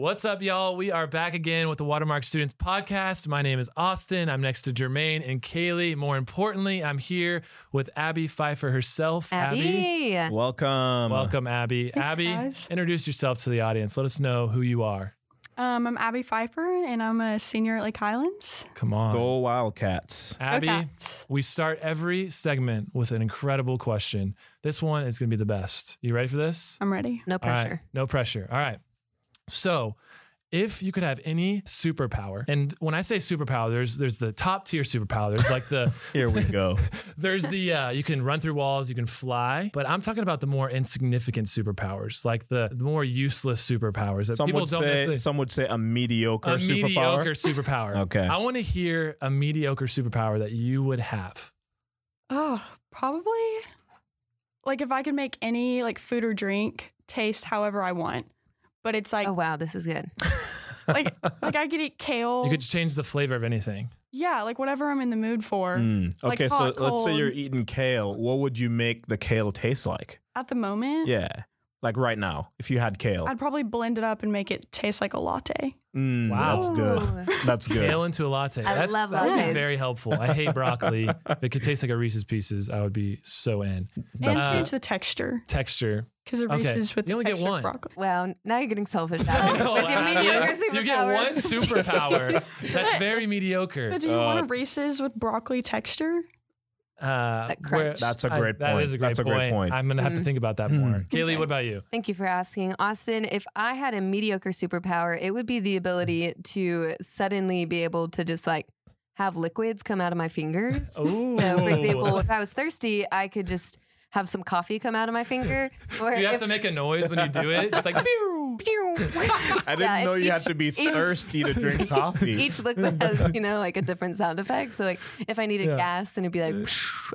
What's up, y'all? We are back again with the Watermark Students Podcast. My name is Austin. I'm next to Jermaine and Kaylee. More importantly, I'm here with Abby Pfeiffer herself. Abby. Welcome. Welcome, Abby. Thanks, Abby, guys. introduce yourself to the audience. Let us know who you are. Um, I'm Abby Pfeiffer, and I'm a senior at Lake Highlands. Come on. Go Wildcats. Abby, Cats. we start every segment with an incredible question. This one is going to be the best. You ready for this? I'm ready. No All right, pressure. No pressure. All right. So, if you could have any superpower, and when I say superpower, there's there's the top tier superpower. There's like the Here we go. there's the uh, you can run through walls, you can fly, but I'm talking about the more insignificant superpowers, like the, the more useless superpowers that Some people would don't say some would say a mediocre a superpower. mediocre superpower. Okay. I want to hear a mediocre superpower that you would have. Oh, probably like if I could make any like food or drink taste however I want, but it's like Oh wow, this is good. like like I could eat kale. You could change the flavor of anything. yeah, like whatever I'm in the mood for. Mm. Like Okay, so hot, let's say you're eating kale. What would you make the kale taste like? At the moment, Yeah. Like right now, if you had kale. I'd probably blend it up and make it taste like a latte. Mm, Wow. That's good. That's good. Kale into a latte. I That's, love that would be very helpful. I hate broccoli. if it could taste like a Reese's Pieces, I would be so in. And That's change the texture Texture. because a Okay. Reese's with You only the get texture one. broccoli. Wow, now you're getting selfish. Abby. No, With your Abby. mediocre You get one superpower. That's very mediocre. But do you Uh, want a Reese's with broccoli texture? Uh, That where- That's a great That point. is a great, That's a great point. I'm gonna have to Mhm. think about that Hmm. more. Kaylee, Okay. what about you? Thank you for asking. Austin, if I had a mediocre superpower, it would be the ability to suddenly be able to just like have liquids come out of my fingers. Ooh. So, for example, if I was thirsty, I could just have some coffee come out of my finger. Or Do you have if- to make a noise when you do it? Just like pew. Pew. I didn't Yeah, know you had to be each- thirsty to drink coffee. Each liquid has, you know, like a different sound effect. So, like, if I needed Yeah. gas, then it'd be like,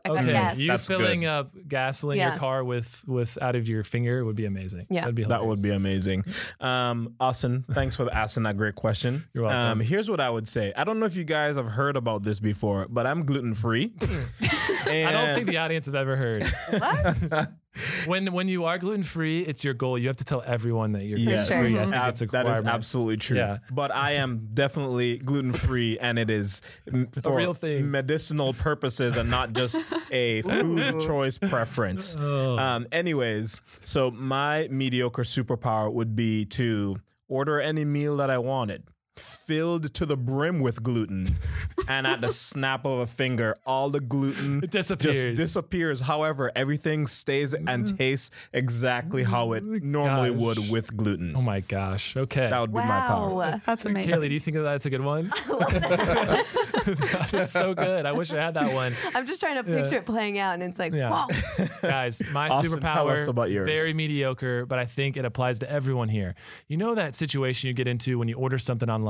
I got Okay, gas. you That's filling good. up gasoline Yeah. your car with with out of your finger would be amazing. Yeah. That'd be that would be amazing. Um, Austin, thanks for asking that great question. You're welcome. Um, here's what I would say. I don't know if you guys have heard about this before, but I'm gluten free. I don't think the audience have ever heard. What? when when you are gluten free, it's your goal. You have to tell everyone that you're gluten Yes, sure. free. I think Ab- it's a that is requirement. absolutely true. Yeah. But I am definitely gluten free, and it is m- for real thing. medicinal purposes and not just a food choice preference. Oh. Um, anyways, so my mediocre superpower would be to order any meal that I wanted. Filled to the brim with gluten, and at the snap of a finger, all the gluten It disappears. just disappears. However, everything stays and mm. tastes exactly how it mm, normally Gosh. would with gluten. Oh my gosh. Okay. That would be my power. wow. That's amazing. Kaylee, do you think that that's a good one? that's so good. I wish I had that one. I'm just trying to picture it playing out, and it's like, Yeah. wow. Guys, my Austin, tell superpower us about yours. very mediocre, but I think it applies to everyone here. You know that situation you get into when you order something online,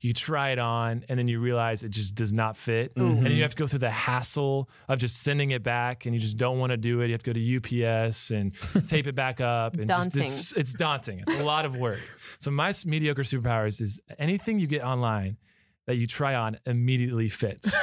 you try it on, and then you realize it just does not fit, and Mm-hmm. then you have to go through the hassle of just sending it back, and you just don't want to do it. You have to go to UPS and tape it back up, and just- it's, it's daunting. It's a lot of work. So my mediocre superpowers is anything you get online that you try on immediately fits.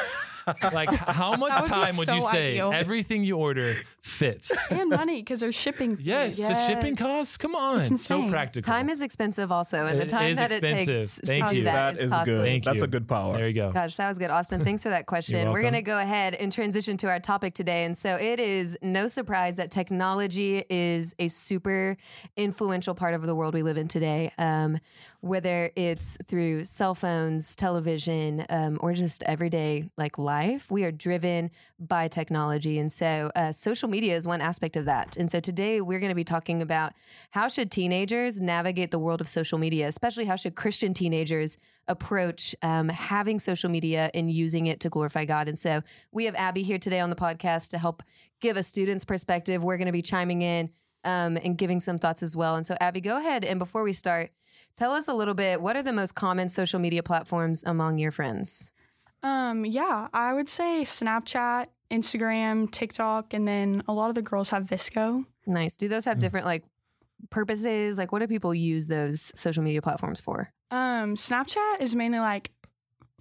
Like how much That would be time would you so say ideal. everything you order fits? and money because there's shipping. fees. Yes, the shipping costs. Come on, It's so insane. practical. Time is expensive, also, and the time is that it takes Thank to do you. that That is costly. good. Thank That's you. a good power. There you go. Gosh, that was good, Austin. Thanks for that question. You're We're going to go ahead and transition to our topic today. And so it is no surprise that technology is a super influential part of the world we live in today. Um, whether it's through cell phones, television, um, or just everyday like life, we are driven by technology. And so uh, social media is one aspect of that. And so today we're going to be talking about how should teenagers navigate the world of social media, especially how should Christian teenagers approach um, having social media and using it to glorify God. And so we have Abby here today on the podcast to help give a student's perspective. We're going to be chiming in um, and giving some thoughts as well. And so, Abby, go ahead. And before we start, tell us a little bit what are the most common social media platforms among your friends? Um, yeah, I would say Snapchat, Instagram, TikTok, and then a lot of the girls have VSCO. Nice. Do those have different like purposes? Like, what do people use those social media platforms for? Um, Snapchat is mainly like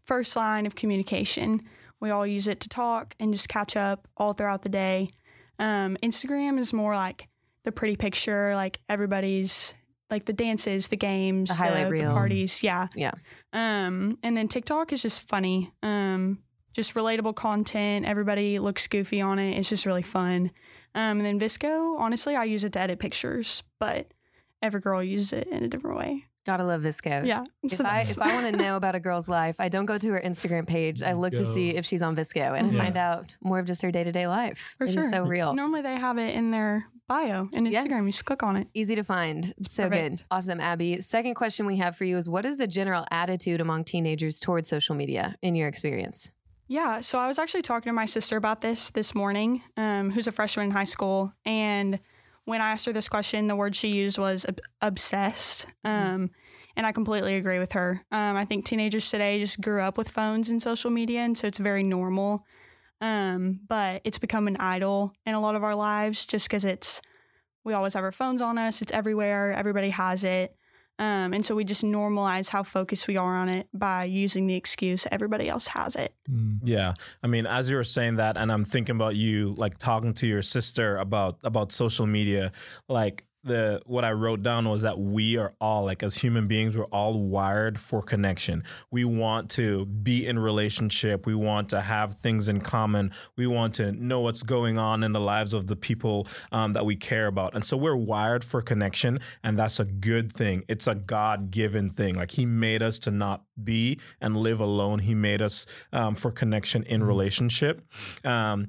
first line of communication. We all use it to talk and just catch up all throughout the day. Um, Instagram is more like the pretty picture, like everybody's like the dances, the games, The highlight the, reel. parties. Yeah. Yeah. Um, and then TikTok is just funny. Um, just relatable content. Everybody looks goofy on it. It's just really fun. Um, and then VSCO, honestly, I use it to edit pictures, but every girl uses it in a different way. Gotta love VSCO. Yeah. If I if I want to know about a girl's life, I don't go to her Instagram page. I look to see if she's on VSCO and Yeah. find out more of just her day to day life. For It is sure. so real. Normally they have it in their bio and Instagram. Yes. You just click on it. Easy to find. So good. Awesome, Abby. Second question we have for you is what is the general attitude among teenagers towards social media in your experience? Yeah. So I was actually talking to my sister about this this morning, um, who's a freshman in high school. And when I asked her this question, the word she used was ob- obsessed. Um, and I completely agree with her. Um, I think teenagers today just grew up with phones and social media. And so it's very normal. Um, but it's become an idol in a lot of our lives just because it's, we always have our phones on us, it's everywhere, everybody has it. Um, and so we just normalize how focused we are on it by using the excuse everybody else has it. Mm. Yeah, I mean, as you were saying that, and I'm thinking about you like talking to your sister about about social media, like the what I wrote down was that we are all like as human beings, we're all wired for connection. We want to be in relationship. We want to have things in common. We want to know what's going on in the lives of the people um, that we care about, and so we're wired for connection, and that's a good thing. It's a God given thing. Like He made us to not be and live alone. He made us um, for connection in relationship. Um,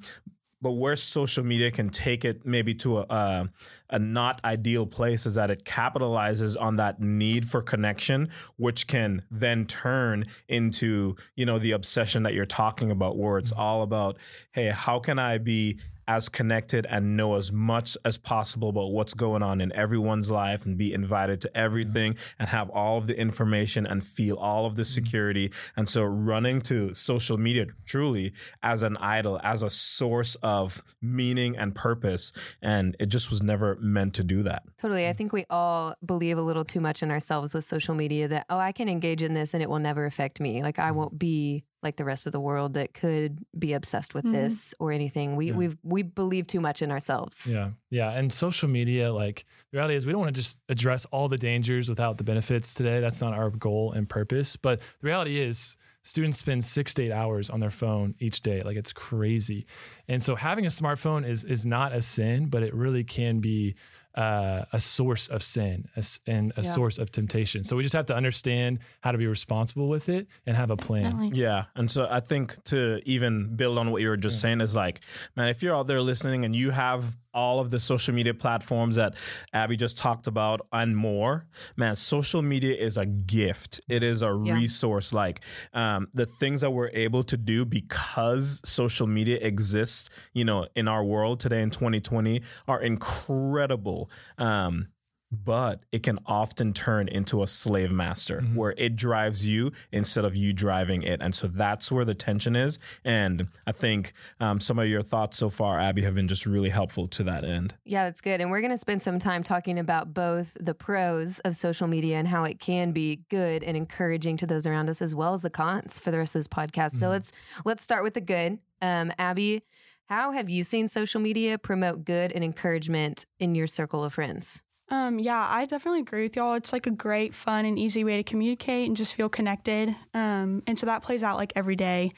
but where social media can take it maybe to a, a a not ideal place is that it capitalizes on that need for connection, which can then turn into you know the obsession that you're talking about, where it's mm-hmm. all about hey, how can I be as connected and know as much as possible about what's going on in everyone's life and be invited to everything and have all of the information and feel all of the mm-hmm. security. And so running to social media truly as an idol, as a source of meaning and purpose. And it just was never meant to do that. Totally. I think we all believe a little too much in ourselves with social media that, oh, I can engage in this and it will never affect me. Like, I mm-hmm. won't be like the rest of the world that could be obsessed with Mhm. this or anything. We, Yeah. we we believe too much in ourselves. Yeah. Yeah. And social media, like the reality is we don't want to just address all the dangers without the benefits today. That's not our goal and purpose. But the reality is students spend six to eight hours on their phone each day. Like it's crazy. And so having a smartphone is is not a sin, but it really can be uh, a source of sin and a Yeah. source of temptation. So we just have to understand how to be responsible with it and have a plan. Definitely. Yeah. And so I think to even build on what you were just saying is like, man, if you're out there listening and you have all of the social media platforms that Abby just talked about and more, man, social media is a gift. It is a Yeah. resource. Like um, the things that we're able to do because social media exists, you know, in our world today in 2020 are incredible. Um, but it can often turn into a slave master Mhm. where it drives you instead of you driving it. And so that's where the tension is. And I think um, some of your thoughts so far, Abby, have been just really helpful to that end. Yeah, that's good. And we're going to spend some time talking about both the pros of social media and how it can be good and encouraging to those around us, as well as the cons for the rest of this podcast. So Mhm. let's let's start with the good. Um, Abby, how have you seen social media promote good and encouragement in your circle of friends? Um, yeah, I definitely agree with y'all. It's like a great, fun, and easy way to communicate and just feel connected. Um, and so that plays out like every day.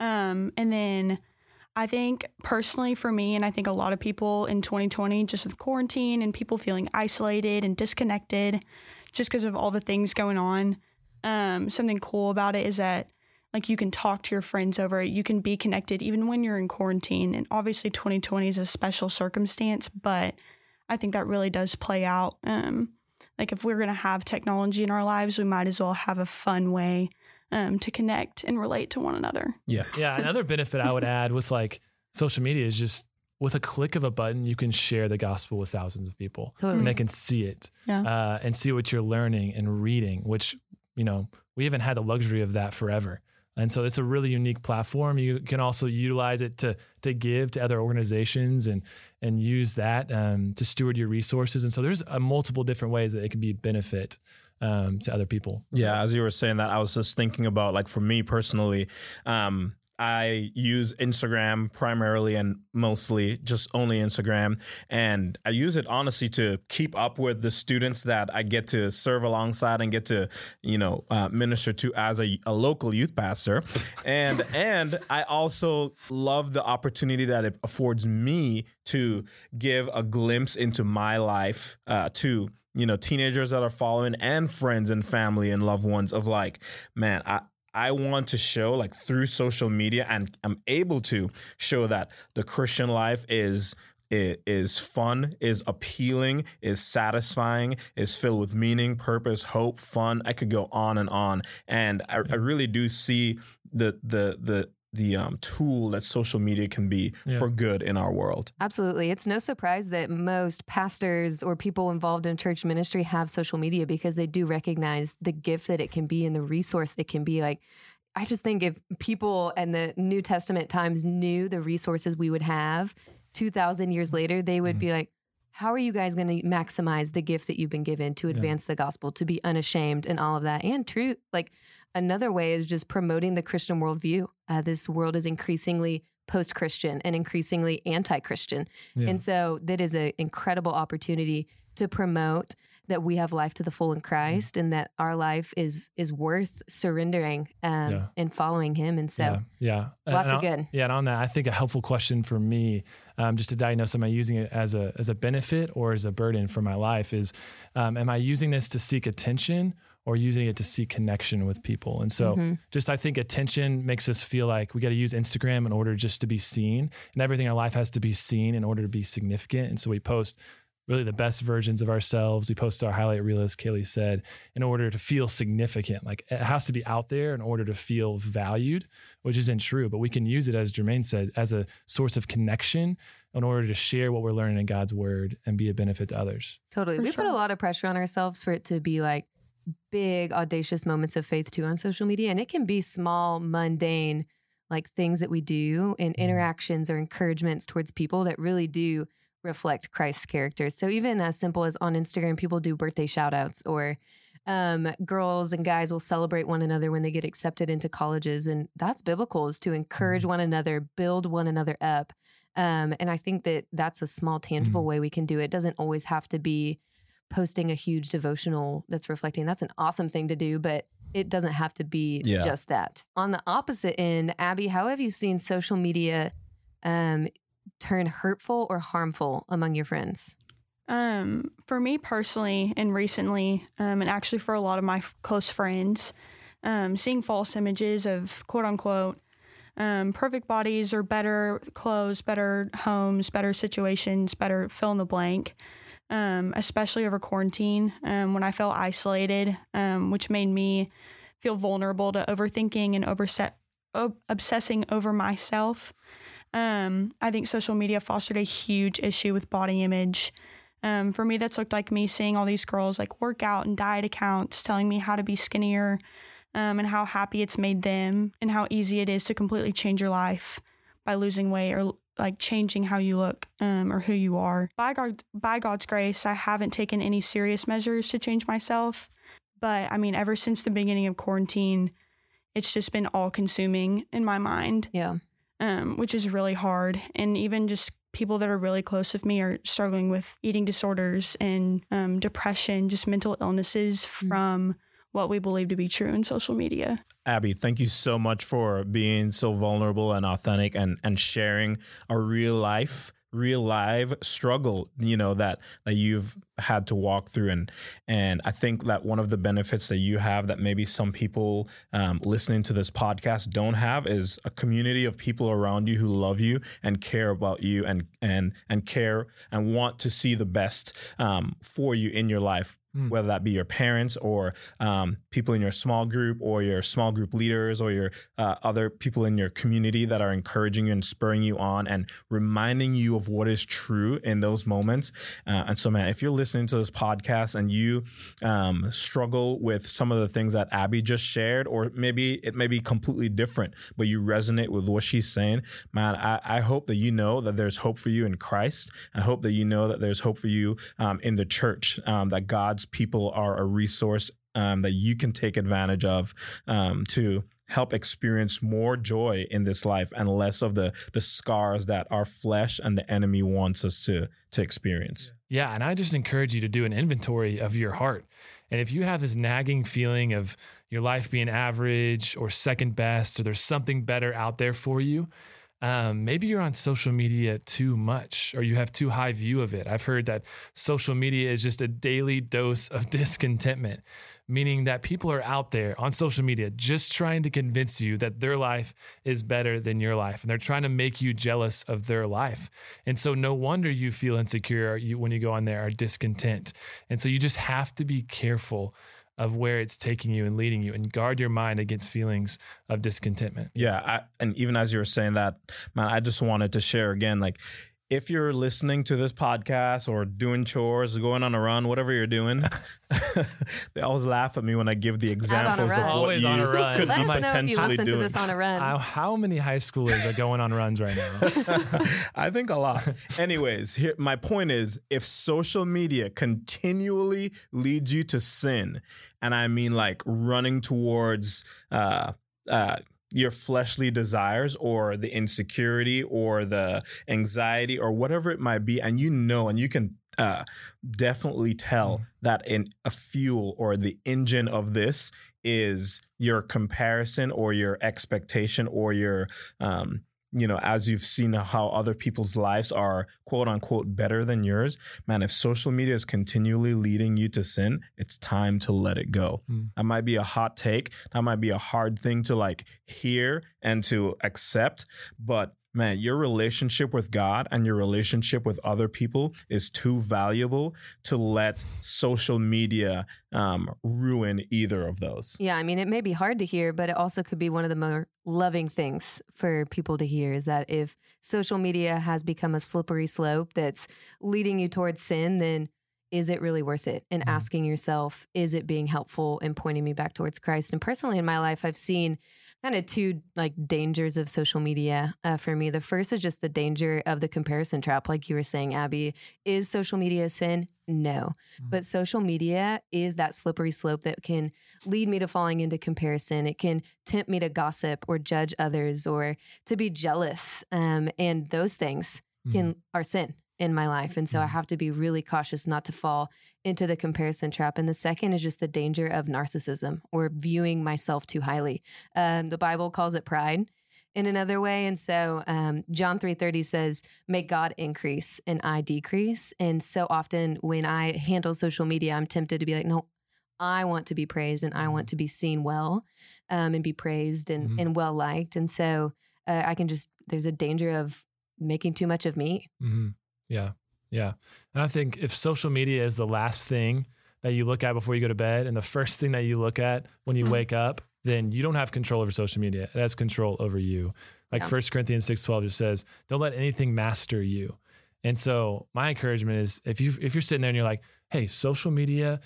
Um, and then I think personally for me, and I think a lot of people in 2020, just with quarantine and people feeling isolated and disconnected just because of all the things going on, um, something cool about it is that like you can talk to your friends over it. You can be connected even when you're in quarantine. And obviously 2020 is a special circumstance, but I think that really does play out. Um, like if we're going to have technology in our lives, we might as well have a fun way um, to connect and relate to one another. Yeah. Yeah, another benefit I would add with like social media is just with a click of a button, you can share the gospel with thousands of people, Totally. and they can see it Yeah. uh, and see what you're learning and reading. Which you know we haven't had the luxury of that forever. And so it's a really unique platform. You can also utilize it to to give to other organizations and and use that um, to steward your resources. And so there's a multiple different ways that it can be benefit um, to other people. Yeah, as you were saying that, I was just thinking about like for me personally, um, I use Instagram primarily and mostly just only Instagram. And I use it honestly to keep up with the students that I get to serve alongside and get to, you know, uh, minister to as a, a, local youth pastor. And and I also love the opportunity that it affords me to give a glimpse into my life uh, to you know teenagers that are following and friends and family and loved ones of like man i I want to show like through social media and I'm able to show that the Christian life is is fun, is appealing, is satisfying, is filled with meaning, purpose, hope, fun. I could go on and on, and I, I really do see the the the the um, tool that social media can be yeah. for good in our world. Absolutely. It's no surprise that most pastors or people involved in church ministry have social media because they do recognize the gift that it can be and the resource it can be. Like, I just think if people and the New Testament times knew the resources we would have 2,000 years later, they would mm-hmm. be like, how are you guys going to maximize the gift that you've been given to advance yeah. the gospel, to be unashamed and all of that? And true, like Another way is just promoting the Christian worldview. Uh, this world is increasingly post Christian and increasingly anti Christian. Yeah. And so that is an incredible opportunity to promote that we have life to the full in Christ mm. and that our life is is worth surrendering um, yeah. and following Him. And so, yeah, yeah. lots and of good. Yeah, and on that, I think a helpful question for me, um, just to diagnose, am I using it as a as a benefit or as a burden for my life? Is um, am I using this to seek attention or using it to seek connection with people. And so mm-hmm. just I think attention makes us feel like we got to use Instagram in order just to be seen. And everything in our life has to be seen in order to be significant. And so we post really the best versions of ourselves. We post our highlight reel, as Kaylee said, in order to feel significant. Like it has to be out there in order to feel valued, which isn't true. But we can use it, as Jermaine said, as a source of connection in order to share what we're learning in God's word and be a benefit to others. Totally. For we sure. put a lot of pressure on ourselves for it to be like big, audacious moments of faith too on social media. And it can be small, mundane, like things that we do and mm-hmm. interactions or encouragements towards people that really do reflect Christ's character. So even as simple as on Instagram, people do birthday shout outs or um, girls and guys will celebrate one another when they get accepted into colleges. And that's biblical is to encourage mm-hmm. one another, build one another up. Um, and I think that that's a small, tangible mm-hmm. way we can do it. it. Doesn't always have to be posting a huge devotional that's reflecting. That's an awesome thing to do, but it doesn't have to be yeah. just that. On the opposite end, Abby, how have you seen social media um, turn hurtful or harmful among your friends? Um, for me personally, and recently, um, and actually for a lot of my f- close friends, um, seeing false images of quote unquote um, perfect bodies or better clothes, better homes, better situations, better fill in the blank um, especially over quarantine um, when I felt isolated, um, which made me feel vulnerable to overthinking and overset, ob- obsessing over myself. Um, I think social media fostered a huge issue with body image. Um, for me, that's looked like me seeing all these girls like workout and diet accounts telling me how to be skinnier um, and how happy it's made them and how easy it is to completely change your life by losing weight or like changing how you look um, or who you are. By, God, by God's grace, I haven't taken any serious measures to change myself. But I mean, ever since the beginning of quarantine, it's just been all consuming in my mind. Yeah. Um, which is really hard. And even just people that are really close with me are struggling with eating disorders and um, depression, just mental illnesses mm-hmm. from what we believe to be true in social media. Abby, thank you so much for being so vulnerable and authentic and, and sharing a real life real live struggle you know that that you've had to walk through and and i think that one of the benefits that you have that maybe some people um, listening to this podcast don't have is a community of people around you who love you and care about you and and and care and want to see the best um, for you in your life mm. whether that be your parents or um, people in your small group or your small group leaders or your uh, other people in your community that are encouraging you and spurring you on and reminding you of what is true in those moments. Uh, and so, man, if you're listening listening to this podcast and you um, struggle with some of the things that Abby just shared, or maybe it may be completely different, but you resonate with what she's saying, man, I, I hope that you know that there's hope for you in Christ. I hope that you know that there's hope for you um, in the church, um, that God's people are a resource um, that you can take advantage of um, to help experience more joy in this life and less of the the scars that our flesh and the enemy wants us to to experience. Yeah, and I just encourage you to do an inventory of your heart. And if you have this nagging feeling of your life being average or second best, or there's something better out there for you, um, maybe you're on social media too much or you have too high view of it. I've heard that social media is just a daily dose of discontentment meaning that people are out there on social media just trying to convince you that their life is better than your life. And they're trying to make you jealous of their life. And so, no wonder you feel insecure when you go on there or discontent. And so, you just have to be careful of where it's taking you and leading you and guard your mind against feelings of discontentment. Yeah. I, and even as you were saying that, man, I just wanted to share again, like, if you're listening to this podcast or doing chores, going on a run, whatever you're doing, they always laugh at me when I give the examples of what Always you on a run. could Let be us know if you potentially listen doing. to this on a run. How, how many high schoolers are going on runs right now? I think a lot. Anyways, here my point is if social media continually leads you to sin, and I mean like running towards uh uh your fleshly desires or the insecurity or the anxiety or whatever it might be, and you know, and you can uh, definitely tell that in a fuel or the engine of this is your comparison or your expectation or your um, you know, as you've seen how other people's lives are quote unquote better than yours, man, if social media is continually leading you to sin, it's time to let it go. Mm. That might be a hot take. That might be a hard thing to like hear and to accept, but man, your relationship with God and your relationship with other people is too valuable to let social media um, ruin either of those. Yeah, I mean, it may be hard to hear, but it also could be one of the more loving things for people to hear is that if social media has become a slippery slope that's leading you towards sin, then is it really worth it? And Mhm. asking yourself, is it being helpful and pointing me back towards Christ? And personally, in my life, I've seen kind of two like dangers of social media uh, for me. The first is just the danger of the comparison trap, like you were saying, Abby. Is social media a sin? No. Mhm. But social media is that slippery slope that can lead me to falling into comparison. It can tempt me to gossip or judge others or to be jealous. Um, and those things can are sin in my life. And so I Mhm. have to be really cautious not to fall into the comparison trap. And the second is just the danger of narcissism or viewing myself too highly. Um, the Bible calls it pride in another way. And so um, John 3:30 says, may God increase and I decrease." And so often when I handle social media, I'm tempted to be like, "No, I want to be praised and I want to be seen well um, and be praised and, Mhm. and well liked." And so uh, I can just there's a danger of making too much of me. hmm Yeah. Yeah. And I think if social media is the last thing that you look at before you go to bed and the first thing that you look at when you Mhm. wake up, then you don't have control over social media. It has control over you. Like Yeah. First Corinthians 6:12 just says, don't let anything master you. And so my encouragement is if you if you're sitting there and you're like, "Hey, social media,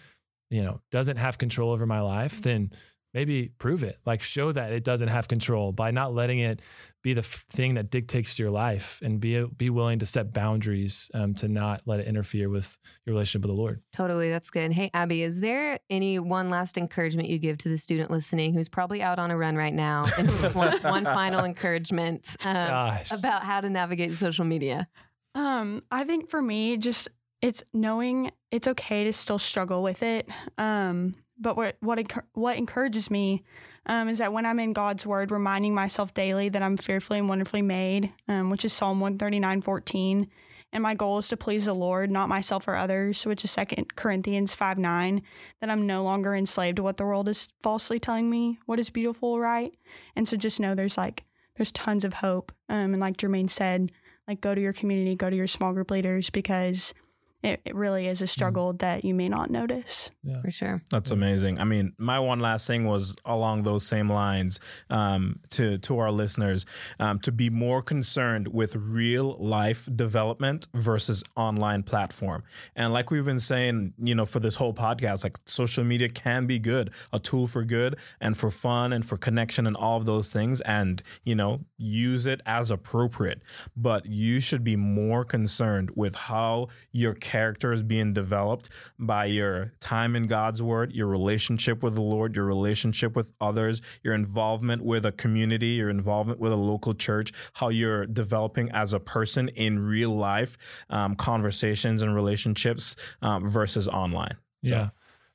you know, doesn't have control over my life," then maybe prove it. Like show that it doesn't have control by not letting it be the f- thing that dictates your life and be be willing to set boundaries um, to not let it interfere with your relationship with the Lord. Totally, that's good. Hey, Abby, is there any one last encouragement you give to the student listening who's probably out on a run right now and wants one final encouragement um, about how to navigate social media? Um, I think for me, just it's knowing it's okay to still struggle with it. Um, but what what what encourages me um, is that when I'm in God's Word, reminding myself daily that I'm fearfully and wonderfully made, um, which is Psalm one thirty nine fourteen, and my goal is to please the Lord, not myself or others, which is Second Corinthians five nine. That I'm no longer enslaved to what the world is falsely telling me what is beautiful, right? And so just know there's like there's tons of hope. Um, and like Jermaine said, like go to your community, go to your small group leaders because it, it really is a struggle that you may not notice. Yeah. For sure. That's amazing. I mean, my one last thing was along those same lines um, to to our listeners um, to be more concerned with real life development versus online platform. And like we've been saying, you know, for this whole podcast, like social media can be good, a tool for good and for fun and for connection and all of those things, and you know, use it as appropriate. But you should be more concerned with how your character is being developed by your time in God's word, your relationship with the Lord, your relationship with others, your involvement with a community, your involvement with a local church, how you're developing as a person in real life um, conversations and relationships um, versus online. So- Yeah.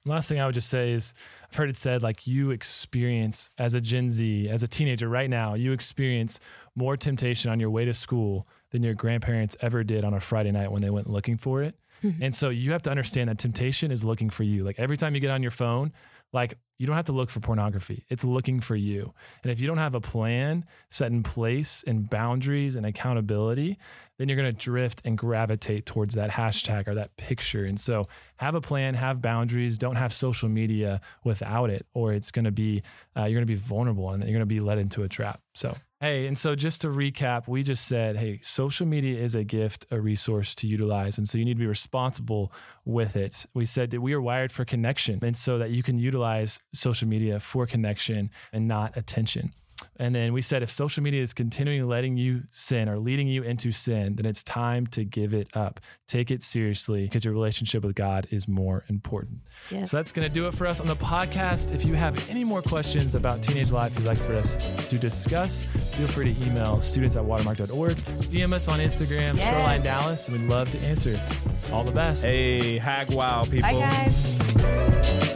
Last thing I would just say is I've heard it said like you experience as a Gen Z, as a teenager right now, you experience more temptation on your way to school than your grandparents ever did on a Friday night when they went looking for it. and so you have to understand that temptation is looking for you. Like every time you get on your phone, like you don't have to look for pornography. It's looking for you. And if you don't have a plan set in place and boundaries and accountability, then you're going to drift and gravitate towards that hashtag or that picture. And so have a plan, have boundaries, don't have social media without it, or it's going to be, uh, you're going to be vulnerable and you're going to be led into a trap. So, hey, and so just to recap, we just said, hey, social media is a gift, a resource to utilize. And so you need to be responsible with it. We said that we are wired for connection. And so that you can utilize social media for connection and not attention. And then we said if social media is continually letting you sin or leading you into sin, then it's time to give it up. Take it seriously because your relationship with God is more important. Yes. So that's going to do it for us on the podcast. If you have any more questions about teenage life you'd like for us to discuss, feel free to email students at watermark.org, DM us on Instagram, Yes. Shoreline Dallas, and we'd love to answer. All the best. Hey, hag wow, people. Bye, guys.